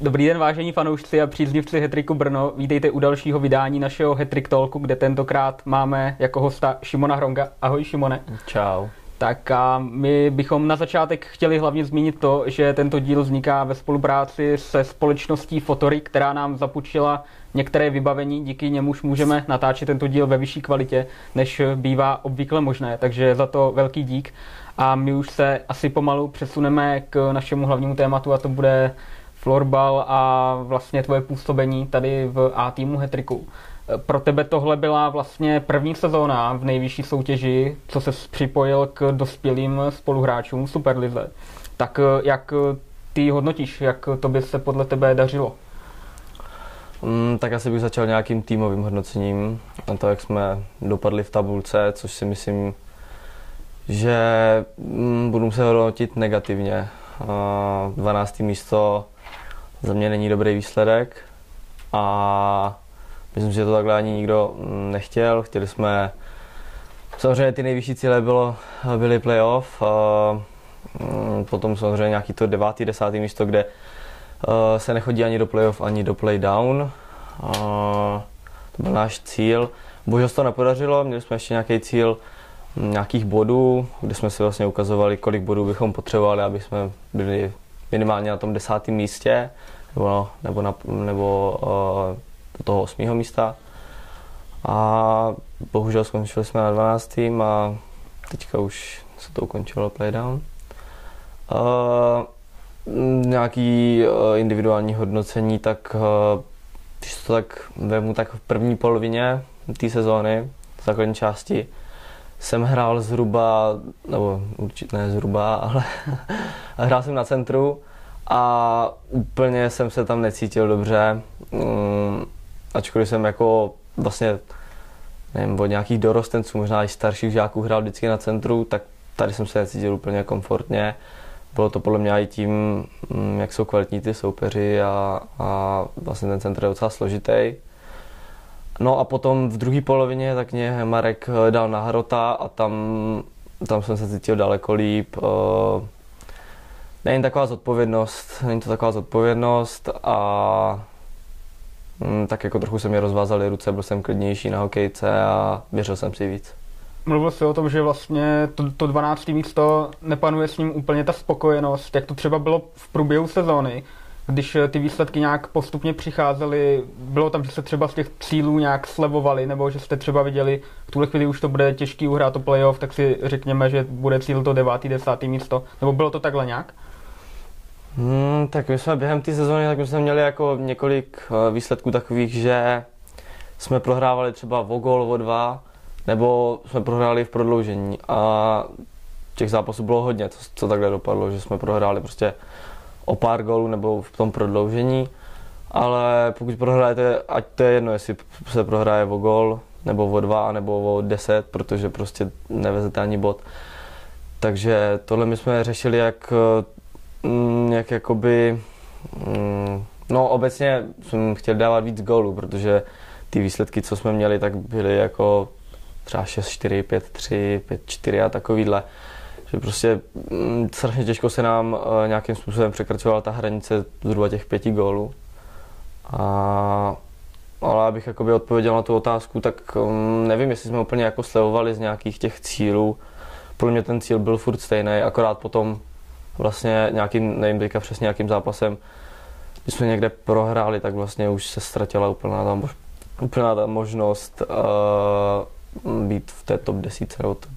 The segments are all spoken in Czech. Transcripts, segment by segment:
Dobrý den, vážení fanoušci a příznivci Hetriku Brno. Vítejte u dalšího vydání našeho Hetrik Talku, kde tentokrát máme jako hosta Šimona Hronga. Ahoj Šimone. Čau. Tak a my bychom na začátek chtěli hlavně zmínit to, že tento díl vzniká ve spolupráci se společností Fotory, která nám zapučila některé vybavení, díky němuž můžeme natáčet tento díl ve vyšší kvalitě, než bývá obvykle možné, takže za to velký dík. A my už se asi pomalu přesuneme k našemu hlavnímu tématu a to bude florbal a vlastně tvoje působení tady v A týmu Hetriku. Pro tebe tohle byla vlastně první sezóna v nejvyšší soutěži, co se připojil k dospělým spoluhráčům Superlize. Tak jak ty hodnotíš, jak to by se podle tebe dařilo? Mm, tak asi bych začal nějakým týmovým hodnocením na to, jak jsme dopadli v tabulce, což si myslím, že mm, budu se hodnotit negativně. 12. místo za mě není dobrý výsledek a myslím, že to takhle ani nikdo mm, nechtěl. Chtěli jsme, samozřejmě ty nejvyšší cíle bylo, byly playoff, mm, potom samozřejmě nějaký to devátý, desátý místo, kde se nechodí ani do playoff, ani do playdown. To byl náš cíl. Bohužel se to nepodařilo, měli jsme ještě nějaký cíl nějakých bodů, kde jsme si vlastně ukazovali, kolik bodů bychom potřebovali, aby jsme byli minimálně na tom desátém místě, nebo, nebo, na, nebo uh, do toho osmého místa. A bohužel skončili jsme na 12. a teďka už se to ukončilo playdown. Uh, nějaký uh, individuální hodnocení, tak uh, když to tak vemu, tak v první polovině té sezóny, základní části, jsem hrál zhruba, nebo určitě ne zhruba, ale hrál jsem na centru a úplně jsem se tam necítil dobře. Um, ačkoliv jsem jako vlastně nevím, od nějakých dorostenců, možná i starších žáků hrál vždycky na centru, tak tady jsem se necítil úplně komfortně bylo to podle mě i tím, mm, jak jsou kvalitní ty soupeři a, a vlastně ten centr je docela složitý. No a potom v druhé polovině tak mě Marek dal na Hrota a tam, tam jsem se cítil daleko líp. Eh, není taková zodpovědnost, není to taková zodpovědnost a mm, tak jako trochu se mi rozvázaly ruce, byl jsem klidnější na hokejce a věřil jsem si víc mluvil jsi o tom, že vlastně to, to 12. místo nepanuje s ním úplně ta spokojenost, jak to třeba bylo v průběhu sezóny, když eh, ty výsledky nějak postupně přicházely, bylo tam, že se třeba z těch cílů nějak slevovali, nebo že jste třeba viděli, v tuhle chvíli už to bude těžký uhrát to playoff, tak si řekněme, že bude cíl to 9. 10. místo, nebo bylo to takhle nějak? Hmm, tak my jsme během té sezóny, tak my jsme měli jako několik eh, výsledků takových, že jsme prohrávali třeba o gol, o dva, nebo jsme prohráli v prodloužení a těch zápasů bylo hodně, co, co takhle dopadlo, že jsme prohráli prostě o pár gólů nebo v tom prodloužení, ale pokud prohrajete, ať to je jedno, jestli se prohraje o gól, nebo o dva, nebo o deset, protože prostě nevezete ani bod. Takže tohle my jsme řešili, jak, mm, jak jakoby, mm, no obecně jsem chtěl dávat víc gólů, protože ty výsledky, co jsme měli, tak byly jako třeba 6-4, 5-3, 5-4 a takovýhle. Že prostě mm, strašně těžko se nám uh, nějakým způsobem překračovala ta hranice zhruba těch pěti gólů. A, ale abych jakoby odpověděl na tu otázku, tak um, nevím, jestli jsme úplně jako slevovali z nějakých těch cílů. Pro mě ten cíl byl furt stejný, akorát potom vlastně nějakým, nevím teďka přesně nějakým zápasem, když jsme někde prohráli, tak vlastně už se ztratila úplná ta, úplná ta možnost uh, být v té top desíce, nebo to,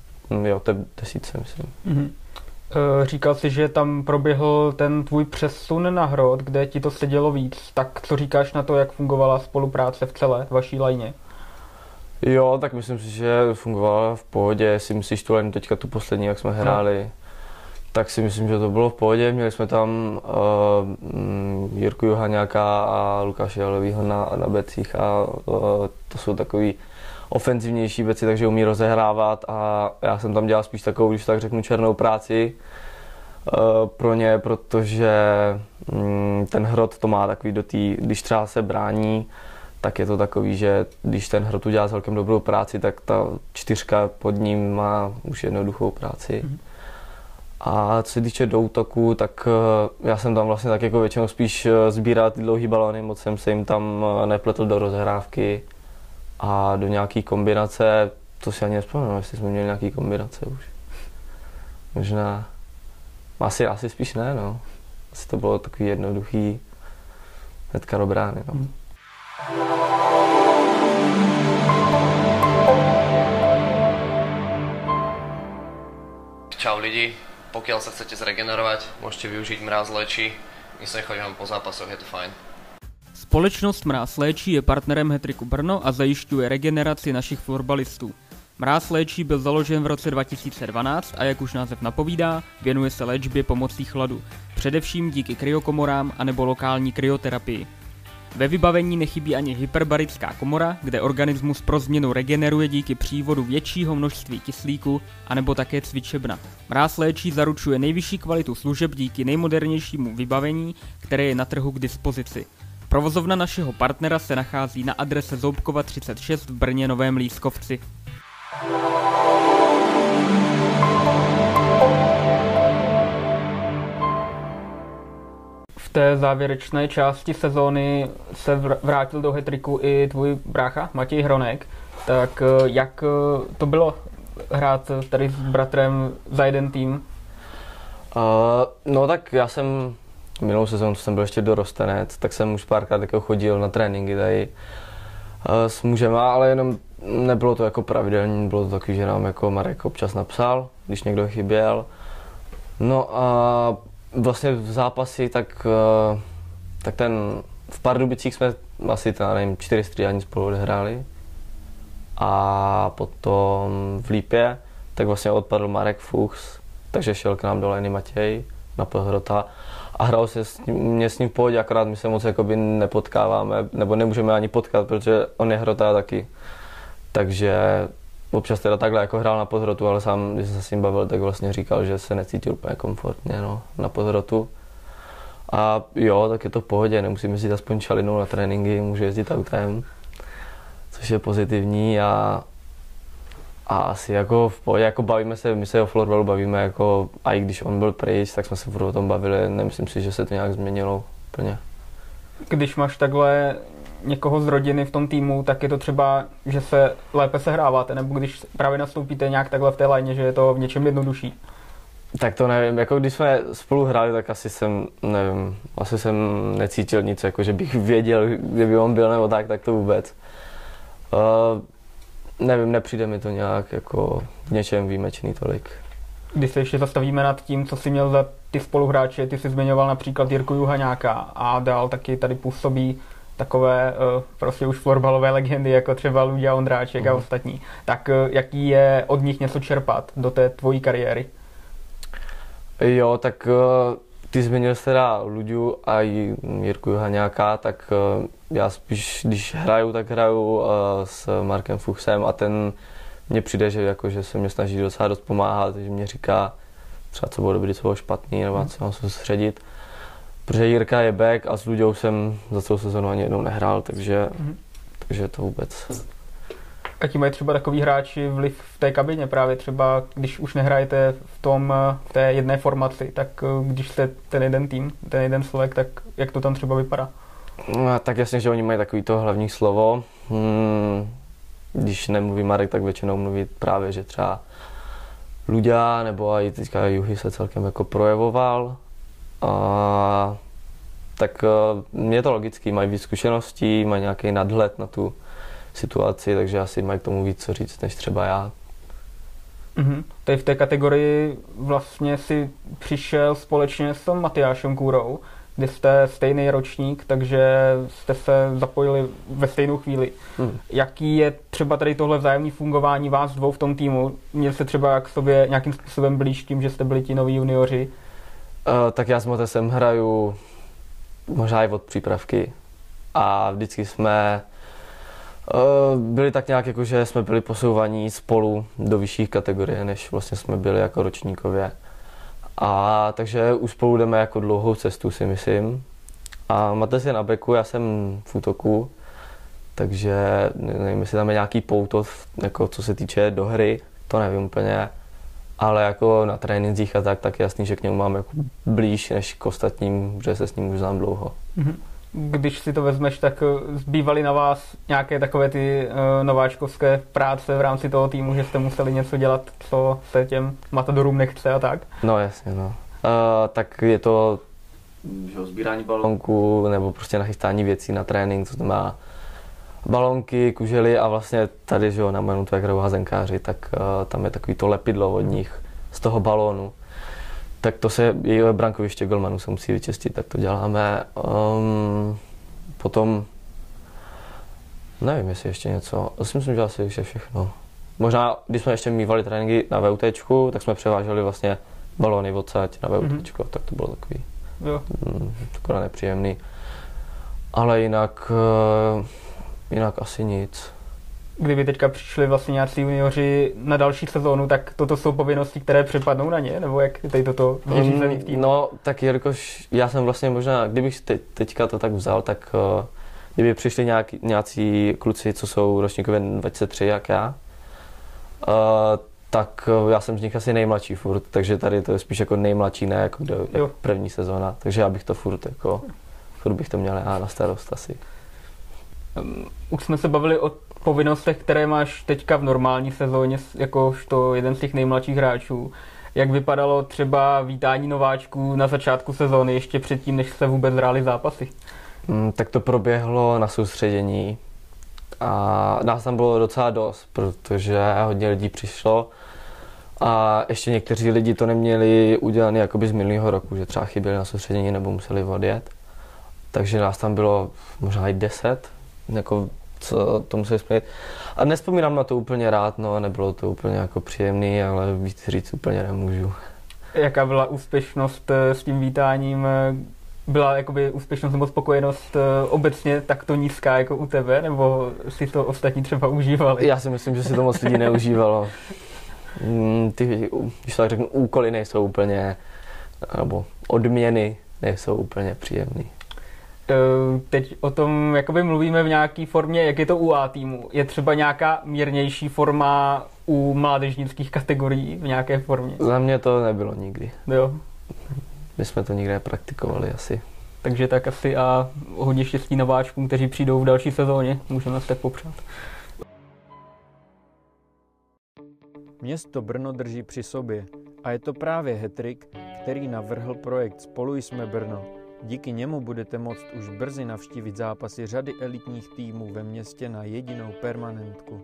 jo, top desíce, myslím. Mm-hmm. Říkal jsi, že tam proběhl ten tvůj přesun na hrot, kde ti to sedělo víc. Tak co říkáš na to, jak fungovala spolupráce v celé vaší lajně? Jo, tak myslím si, že fungovala v pohodě. Jestli myslíš tu lajnu teďka tu poslední, jak jsme no. hráli, no. tak si myslím, že to bylo v pohodě. Měli jsme tam uh, Jirku Johaňáka a Lukáše Jalovýho na, na becích a uh, to jsou takový ofenzivnější věci, takže umí rozehrávat a já jsem tam dělal spíš takovou, když tak řeknu, černou práci uh, pro ně, protože um, ten hrot to má takový do tý, když třeba se brání, tak je to takový, že když ten hrot udělá celkem dobrou práci, tak ta čtyřka pod ním má už jednoduchou práci. Mm-hmm. A co se týče do útoku, tak já jsem tam vlastně tak jako většinou spíš sbíral ty dlouhý balony, moc jsem se jim tam nepletl do rozhrávky a do nějaký kombinace, to si ani nespomínám, jestli jsme měli nějaký kombinace už. Možná, asi, asi spíš ne, no. Asi to bylo takový jednoduchý hnedka do brány, no. Hmm. Čau lidi, pokiaľ sa chcete zregenerovať, môžete využiť mráz léči. Myslím, chodím vám po zápasoch, je to fajn. Společnost Mráz léčí je partnerem Hetriku Brno a zajišťuje regeneraci našich florbalistů. Mráz léčí byl založen v roce 2012 a jak už název napovídá, věnuje se léčbě pomocí chladu, především díky kryokomorám anebo lokální kryoterapii. Ve vybavení nechybí ani hyperbarická komora, kde organismus pro změnu regeneruje díky přívodu většího množství kyslíku, anebo také cvičebna. Mráz léčí zaručuje nejvyšší kvalitu služeb díky nejmodernějšímu vybavení, které je na trhu k dispozici. Provozovna našeho partnera se nachází na adrese Zoubkova 36 v Brně Novém Lískovci. V té závěrečné části sezóny se vrátil do hetriku i tvůj brácha Matěj Hronek. Tak eh, jak eh, to bylo hrát tady s bratrem za jeden tým? Uh, no tak já jsem minulou sezónu, co jsem byl ještě dorostenec, tak jsem už párkrát jako chodil na tréninky tady uh, s mužema, ale jenom nebylo to jako pravidelně, bylo to takový, že nám jako Marek občas napsal, když někdo chyběl. No a vlastně v zápasy, tak, eh, tak ten v Pardubicích jsme asi to, nevím, čtyři střídání spolu odehráli. A potom v Lípě, tak vlastně odpadl Marek Fuchs, takže šel k nám do Leny Matěj na Pohrota a hrál se s ním, mě s ním v pohodě, akorát my se moc jakoby nepotkáváme, nebo nemůžeme ani potkat, protože on je hrota taky. Takže občas teda takhle jako hrál na podhrotu, ale sám, když jsem se s ním bavil, tak vlastně říkal, že se necítil úplně komfortně no, na podhrotu. A jo, tak je to v pohodě, nemusíme si aspoň čalinu na tréninky, můžu jezdit autem, což je pozitivní a, a asi jako v pohodě, jako bavíme se, my se o florbalu bavíme jako, a i když on byl pryč, tak jsme se furt o tom bavili, nemyslím si, že se to nějak změnilo úplně. Když máš takhle někoho z rodiny v tom týmu, tak je to třeba, že se lépe sehráváte, nebo když právě nastoupíte nějak takhle v té lajně, že je to v něčem jednodušší? Tak to nevím, jako když jsme spolu hráli, tak asi jsem, nevím, asi jsem necítil nic, jako že bych věděl, kde by on byl nebo tak, tak to vůbec. Uh, nevím, nepřijde mi to nějak jako v něčem výjimečný tolik. Když se ještě zastavíme nad tím, co jsi měl za ty spoluhráče, ty jsi zmiňoval například Jirku Juhaňáka a dál taky tady působí takové uh, prostě už florbalové legendy, jako třeba Ludia Ondráček uh-huh. a mhm. ostatní. Tak uh, jaký je od nich něco čerpat do té tvojí kariéry? Jo, tak ty zmiňuješ teda Ludiu a Jirku Haňáka, tak uh, já spíš, když hraju, tak hraju uh, s Markem Fuchsem a ten mně přijde, že, jako, že se mě snaží docela dost pomáhat, že mě říká třeba co bylo dobrý, co bylo špatný, nebo co mám se soustředit protože Jirka je back a s Luďou jsem za celou sezonu ani jednou nehrál, takže, mm-hmm. takže to vůbec. Ti mají třeba takový hráči vliv v té kabině právě třeba, když už nehrajete v tom, v té jedné formaci, tak eh, když jste ten jeden tým, ten jeden slovek, tak jak to tam třeba vypadá? No, tak jasně, že oni mají takový to hlavní slovo. Hmm, když nemluví Marek, tak většinou mluví právě, že třeba Luďa nebo i teďka Juhy se celkem jako projevoval a, tak uh, je to logický, mají víc zkušeností, mají nějaký nadhled na tu situaci, takže asi mají k tomu víc co říct, než třeba já. Mm-hmm. Tady v té kategorii vlastně si přišel společně s Matyášem Kůrou, kdy jste stejný ročník, takže jste se zapojili ve stejnou chvíli. Hmm. Jaký je třeba tady tohle vzájemné fungování vás dvou v tom týmu? Měl se třeba k sobě nějakým způsobem blíž tím, že jste byli ti noví junioři? Uh, tak já s Motesem hraju možná i od přípravky a vždycky jsme byli tak nějak jako, že jsme byli posouvaní spolu do vyšších kategorie, než vlastně jsme byli jako ročníkově. A takže už spolu jdeme jako dlouhou cestu si myslím. A Mates je na beku, já jsem v útoku, takže nevím, jestli tam je nějaký pouto, jako co se týče do hry, to nevím úplně, ale jako na trénincích a tak, tak je jasný, že k němu mám jako blíž než k ostatním, že se s ním už znám dlouho. Mhm. Když si to vezmeš, tak eh, zbývaly na vás nějaké takové ty uh, nováčkovské práce v rámci toho týmu, že jste museli něco dělat, co se těm matadorům nechce a tak? No jasně, no. Uh, tak je to že sbírání balonku nebo prostě nachystání věcí na trénink, co znamená balonky, kužely a vlastně tady, že jo, na menu to jak házenkáři, tak uh, tam je takový to lepidlo od nich z toho balónu. Tak to se, její brankoviště golmanu se musí vyčistit, tak to děláme. Um, potom, nevím, jestli ještě něco, asi myslím, že asi ještě všechno. Možná, když jsme ještě mývali tréninky na VUT, tak jsme převáželi vlastně balóny odsaď na VUT, mm-hmm. tak to bylo takový jo. Mm, nepříjemný. Ale jinak, uh, jinak asi nic. Kdyby teďka přišli vlastně nějací junioři na další sezónu, tak toto jsou povinnosti, které připadnou na ně? Nebo jak tady toto vyřízený v týmu? No, tak jelikož já jsem vlastně možná, kdybych te, teďka to tak vzal, tak uh, kdyby přišli nějaký, nějací kluci, co jsou ročníkové 23 jak já, uh, tak já jsem z nich asi nejmladší furt, takže tady to je spíš jako nejmladší, ne jako, do, jako první sezóna, takže já bych to furt jako, furt bych to měl já na starost asi. Um, už jsme se bavili o povinnostech, které máš teďka v normální sezóně, jakožto jeden z těch nejmladších hráčů. Jak vypadalo třeba vítání nováčků na začátku sezóny, ještě předtím, než se vůbec hráli zápasy? Mm, tak to proběhlo na soustředění a nás tam bylo docela dost, protože hodně lidí přišlo a ještě někteří lidi to neměli udělané jakoby z minulého roku, že třeba chyběli na soustředění nebo museli odjet. Takže nás tam bylo možná i deset, jako co to museli splnit. A nespomínám na to úplně rád, no, nebylo to úplně jako příjemný, ale víc říct úplně nemůžu. Jaká byla úspěšnost eh, s tím vítáním? Byla jakoby úspěšnost nebo spokojenost eh, obecně takto nízká jako u tebe, nebo si to ostatní třeba užívali? Já si myslím, že si to moc lidí neužívalo. Mm, ty, když tak řeknu, úkoly nejsou úplně, nebo odměny nejsou úplně příjemné. Eh, teď o tom jakoby mluvíme v nějaké formě, jak je to u A týmu. Je třeba nějaká mírnější forma u mládežnických kategorií v nějaké formě? Za mě to nebylo nikdy. Jo. My jsme to nikdy nepraktikovali asi. Takže tak asi a hodně štěstí nováčkům, kteří přijdou v další sezóně. Můžeme se popřát. Město Brno drží při sobě a je to právě Hetrik, který navrhl projekt Spolu jsme Brno. Díky němu budete moct už brzy navštívit zápasy řady elitních týmů ve městě na jedinou permanentku.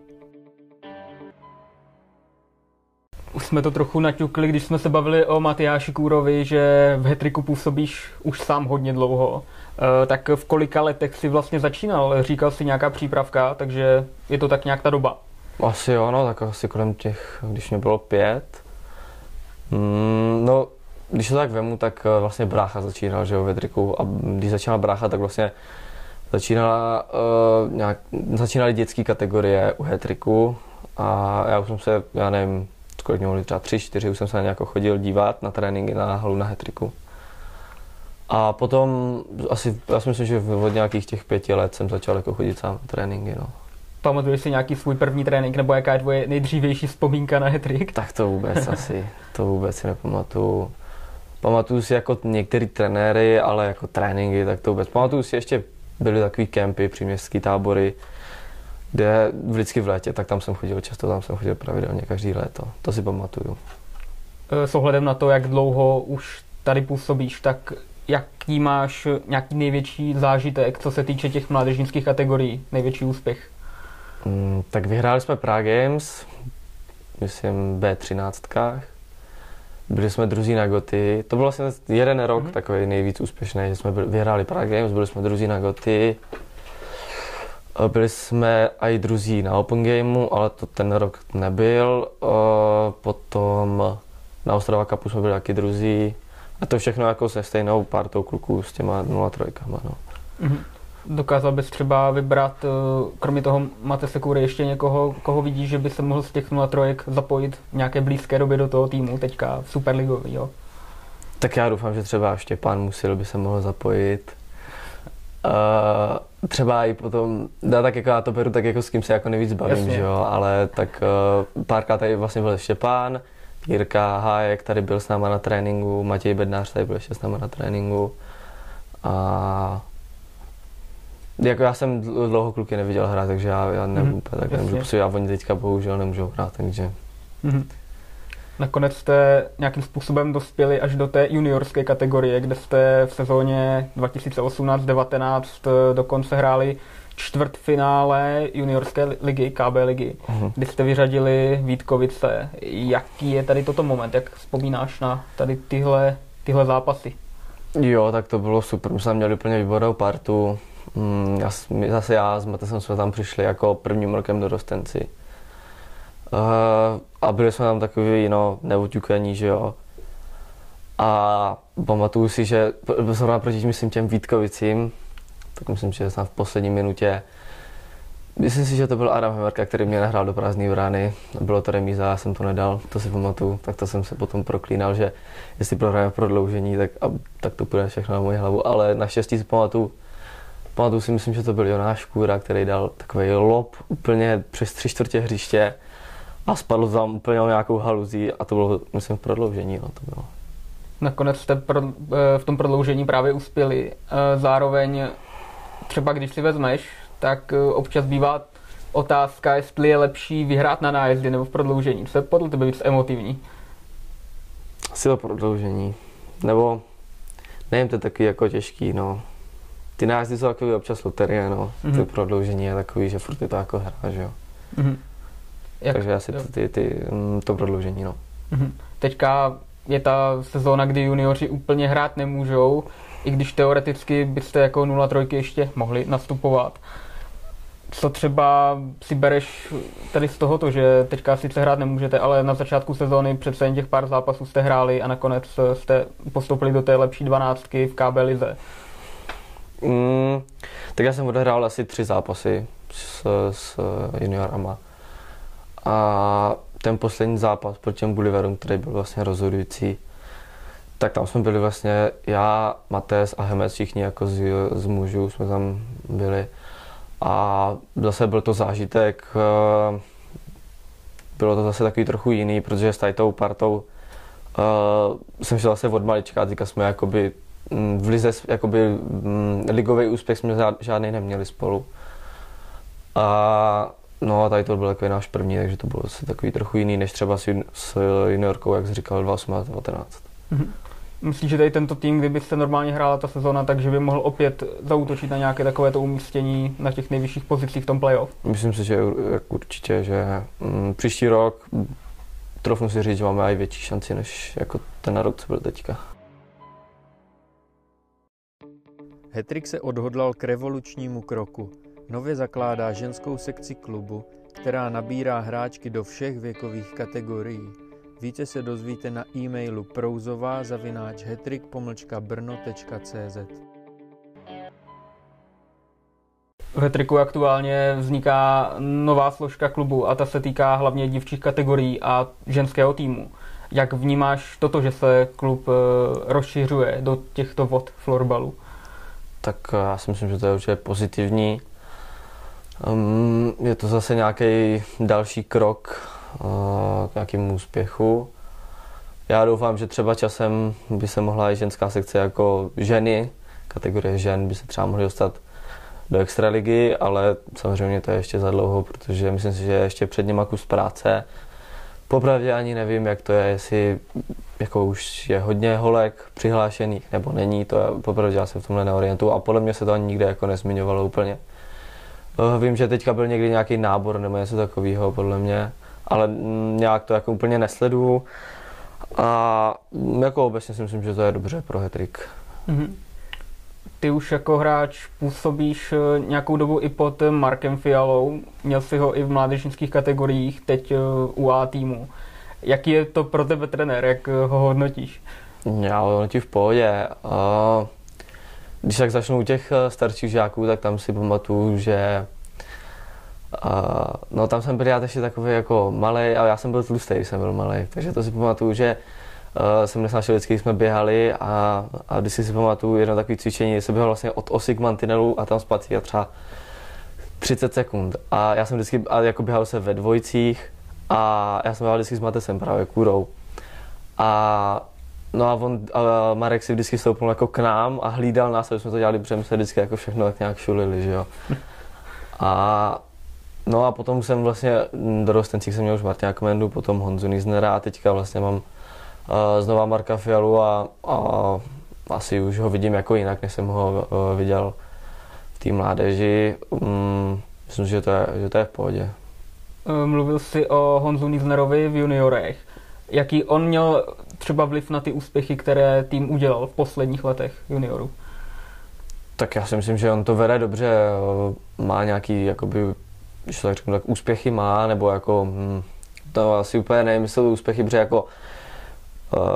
Už jsme to trochu naťukli, když jsme se bavili o Matyáši Kůrovi, že v Hetriku působíš už sám hodně dlouho. E, tak v kolika letech si vlastně začínal? Říkal si nějaká přípravka, takže je to tak nějak ta doba? Asi jo, no, tak asi kolem těch, když mě bylo pět. Mm, no, když to tak vemu, tak eh, vlastně brácha začínal, že jo, ve triku. A když začínal brácha, tak vlastně začínala, uh, nějak, začínaly dětské kategorie u hetriku a já už jsem se, já nevím, kolik měl třeba tři, čtyři, už jsem se na nějak chodil dívat na tréninky na halu na hetriku. A potom asi, já si myslím, že od nějakých těch pěti let jsem začal jako chodit sám na tréninky, no. Pamatuješ si nějaký svůj první trénink, nebo jaká je tvoje nejdřívější vzpomínka na hetrik? Tak to vůbec asi, to vůbec si nepamatuju. Pamatuju si jako některý trenéry, ale jako tréninky, tak to vůbec. Pamatuju si ještě byly takový kempy, příměstský tábory, kde vždycky v létě, tak tam jsem chodil často, tam jsem chodil pravidelně každý léto. To si pamatuju. E, s ohledem na to, jak dlouho už tady působíš, tak jaký máš nějaký největší zážitek, co se týče těch mládežnických kategorií, největší úspěch? Mm, tak vyhráli jsme Prague Games, myslím B13. Byli jsme druzí na Goty. To byl vlastně jeden rok mm-hmm. takový nejvíc úspěšný, že jsme byli, vyhráli Prague Games, byli jsme druzí na Goty. Byli jsme i druzí na Open Gameu, ale to ten rok nebyl. Potom na Ostrava Cupu jsme byli taky druzí. A to všechno jako se stejnou partou kluků s těma 0-3. No. Mm-hmm. Dokázal bys třeba vybrat, eh, kromě toho Mate Sekury, ještě někoho, koho vidíš, že by se mohl z těch 0 zapojit v nějaké blízké době do toho týmu, teďka jo? Tak já doufám, že třeba Štěpán Musil by se mohl zapojit. Uh, třeba i potom, dá tak jako já to beru tak jako s kým se jako nejvíc bavím, Jasně. že jo, ale tak uh, párkrát tady vlastně byl Štěpán, Jirka Hájek tady byl s náma na tréninku, Matěj Bednář tady byl ještě s náma na tréninku a jako já jsem dl- dlouho kluky neviděl hrát, takže já, já nevím Mhm, úplně tak jasně. nemůžu posudit, a oni teďka bohužel nemůžou hrát, takže Mhm. Nakonec jste nějakým způsobem dospěli až do té juniorské kategorie, kde jste v sezóně 2018-19 eh, dokonce hráli čtvrtfinále juniorské li- ligy, KB ligy, Mhm. kdy jste vyřadili Vítkovice. Jaký je tady toto moment? Jak vzpomínáš na tady tyhle, tyhle zápasy? Jo, tak to bylo super. My jsme měli úplně výbornou partu. Mm, já, zase já s Matesem jsme tam přišli jako prvním rokem dorostenci. Uh, a byli jsme tam takový, no, neuťukaní, že jo. A pamatuju si, že p- zrovna proti, myslím, těm Vítkovicím, tak myslím, že jsem v poslední minutě Myslím si, že to byl Adam Hemerka, který mě nahrál do prázdné brány. Bylo to remíza, já jsem to nedal, to si pamatuju. Tak to jsem se potom proklínal, že jestli prohrajeme v prodloužení, tak, a, tak to půjde všechno na moji hlavu. Ale naštěstí si pamatuju, pamatuju si, myslím, že to byl Jonáš Kůra, který dal takový lob úplně přes tři čtvrtě hřiště a spadl tam úplně o nějakou haluzí a to bylo, myslím, v prodloužení. No, to bylo. Nakonec jste pro, eh, v tom prodloužení právě uspěli. Eh, Zároveň třeba když si vezmeš, tak eh, občas bývá otázka, jestli je lepší vyhrát na nájezdě nebo v prodloužení. Co je podle tebe víc emotivní? Asi to prodloužení. Nebo, nevím, to je takový jako těžký, no. Ty nájezdy jsou takový občas loterie, no. Mm-hmm. Mhm. Ty prodloužení je takový, že furt je to jako hra, že jo. Mhm. Jak, Takže asi ty, ty, ty, mm, to prodloužení, no. Mhm. Teďka je ta sezóna, kdy junioři úplně hrát nemůžou, i když teoreticky byste jako 0-3 ještě mohli nastupovat. Co třeba si bereš tady z tohoto, že teďka sice hrát nemůžete, ale na začátku sezóny přece jen těch pár zápasů jste hráli a nakonec jste postoupili do té lepší dvanáctky v KB lize. Mm, tak já jsem odehrál asi tři zápasy s, s juniorama. A ten poslední zápas proti těm Gulliverům, který byl vlastně rozhodující, tak tam jsme byli vlastně já, Mates a Hemec, všichni jako z, z mužů jsme tam byli. A zase byl to zážitek, eh, bylo to zase takový trochu jiný, protože s tady tou partou uh, jsem šel zase od malička, teďka jsme jakoby v lize, jakoby mm, ligový úspěch jsme žád- žádný neměli spolu. A no a tady to byl takový náš první, takže to bylo zase takový trochu jiný, než třeba s, jun- s juniorkou, jak jsi říkal, 2018 19. Myslíš, že tady tento tým, kdyby se normálně hrála ta sezóna, takže by mohl opět zautočit na nějaké takovéto umístění na těch nejvyšších pozicích v tom playoff? Myslím si, že určitě, že mm, příští rok mm, trofnu si říct, že máme i větší šanci, než jako ten rok, co byl teďka. Hetrik se odhodlal k revolučnímu kroku. Nově zakládá ženskou sekci klubu, která nabírá hráčky do všech věkových kategorií. Více se dozvíte na e-mailu prouzová zavináč brno.cz. V Hetriku aktuálně vzniká nová složka klubu a ta se týká hlavně dívčích kategorií a ženského týmu. Jak vnímáš toto, že se klub eh, rozšiřuje do těchto vod florbalu? Tak eh, já si myslím, že to je určitě pozitivní. Um, je to zase nějaký další krok uh, k nějakému úspěchu. Já doufám, že třeba časem by se mohla i ženská sekce jako ženy, kategorie žen by se třeba mohly dostat do extraligy, ale samozřejmě to je ještě za dlouho, protože myslím si, že je ještě před nima kus práce. Popravdě ani nevím, jak to je, jestli jako už je hodně holek přihlášených nebo není, to je, popravdě já se v tomhle neorientuju a podle mě se to ani nikde jako nezmiňovalo úplně. Eh, Vím, že teďka byl někdy nějaký nábor nebo něco takového podle mě, ale mm, nějak to jako úplně nesleduju a jako obecně si myslím, že to je dobře pro hetrik. Mhm. Ty už jako hráč působíš eh, nějakou dobu i pod Markem Fialou, měl si ho i v mládežnických kategoriích, teď eh, u A týmu. Jaký je to pro tebe trenér, jak eh, ho hodnotíš? Já ono ti v pohodě. A když tak začnu u těch starších žáků, tak tam si pamatuju, že a, no tam jsem byl já ještě takový jako malý, ale já jsem byl tlustý, jsem byl malý, takže to si pamatuju, že jsem nesnášel vždycky, jsme běhali a, a když si pamatuju jedno takové cvičení, jsem běhal vlastně od osy k mantinelu a tam zpátky a třeba 30 sekund. A já jsem vždycky, a jako běhal se ve dvojicích a já jsem běhal vždycky s Matesem právě kůrou. A No a on, a Marek si vždycky stoupnul jako k nám a hlídal nás, aby jsme to dělali, protože jsme se vždycky jako všechno tak nějak šulili, že jo. A no a potom jsem vlastně do rostencích jsem měl už Martina Komendu, potom Honzu Niznera a teďka vlastně mám znova Marka Fialu a, a asi už ho vidím jako jinak, než jsem ho uh, viděl v té mládeži. Um, myslím, že to, je, že to je v pohodě. Mluvil jsi o Honzu Niznerovi v juniorech. Jaký on měl třeba vliv na ty úspěchy, které tým udělal v posledních letech juniorů? Tak já si myslím, že on to vede dobře, má nějaký, jakoby, když to tak řeknu, tak úspěchy má, nebo jako, hm, to asi úplně nevím, jestli úspěchy, protože jako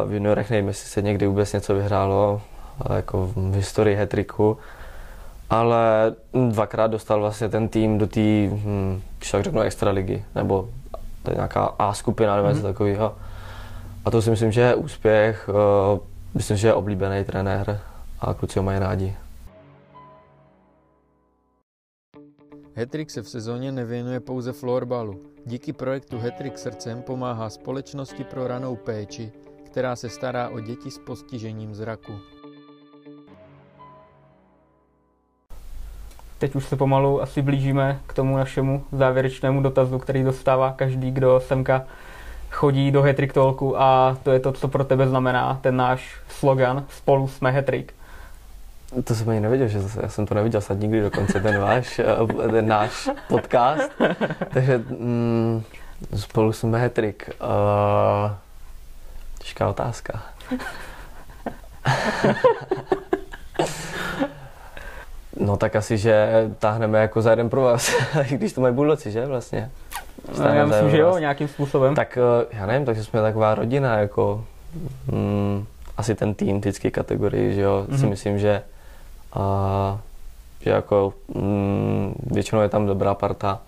v juniorech nevím, jestli se někdy vůbec něco vyhrálo, uh, jako v historii hetriku, ale dvakrát dostal vlastně ten tým do té, hm, když tak řeknu, extraligy, nebo to je nějaká A skupina nebo něco mm-hmm. takového. A to si myslím, že je úspěch. Uh, myslím, že je oblíbený trenér a kluci ho mají rádi. Hetrik se v sezóně nevěnuje pouze florbalu. Díky projektu Hetrik srdcem pomáhá společnosti pro ranou péči, která se stará o děti s postižením zraku. Teď už se pomalu asi blížíme k tomu našemu závěrečnému dotazu, který dostává každý, kdo semka chodí do Hetrick Talku a to je to, co pro tebe znamená ten náš slogan Spolu jsme Hetrick. To jsem ani nevěděl, že zase, já jsem to neviděl snad nikdy dokonce ten váš, eh, ten náš podcast. Takže mm, spolu jsme Hetrik. Uh, těžká otázka. no tak asi, že táhneme jako za jeden pro vás, když to mají buldoci, že vlastně? No, já myslím, že jo, nějakým způsobem. Tak eh, já nevím, takže jsme taková rodina, jako mm, asi ten tým vždycky kategorii, že jo, mm-hmm. si mhm. myslím, že a, že jako mm, většinou je tam dobrá parta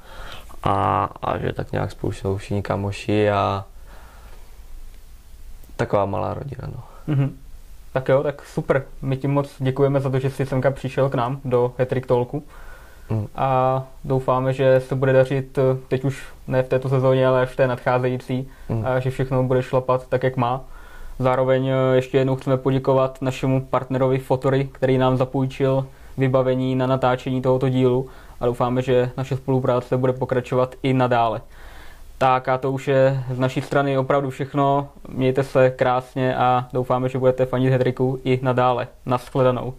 a, a že tak nějak jsou všichni kamoši a taková malá rodina, no. Mm-hmm. Tak jo, tak super. My ti moc děkujeme za to, že jsi semka přišel k nám do Hetrik Talku. Mm. A doufáme, že se bude dařit eh, teď už ne v této sezóně, ale v té nadcházející, mm. a že všechno bude šlapat tak, jak má. Zároveň eh, ještě jednou chceme poděkovat našemu partnerovi Fotory, který nám zapůjčil vybavení na natáčení tohoto dílu a doufáme, že naše spolupráce bude pokračovat i nadále. Tak a to už je z naší strany opravdu všechno. Mějte se krásně a doufáme, že budete fanit Hedriku i nadále. Naschledanou.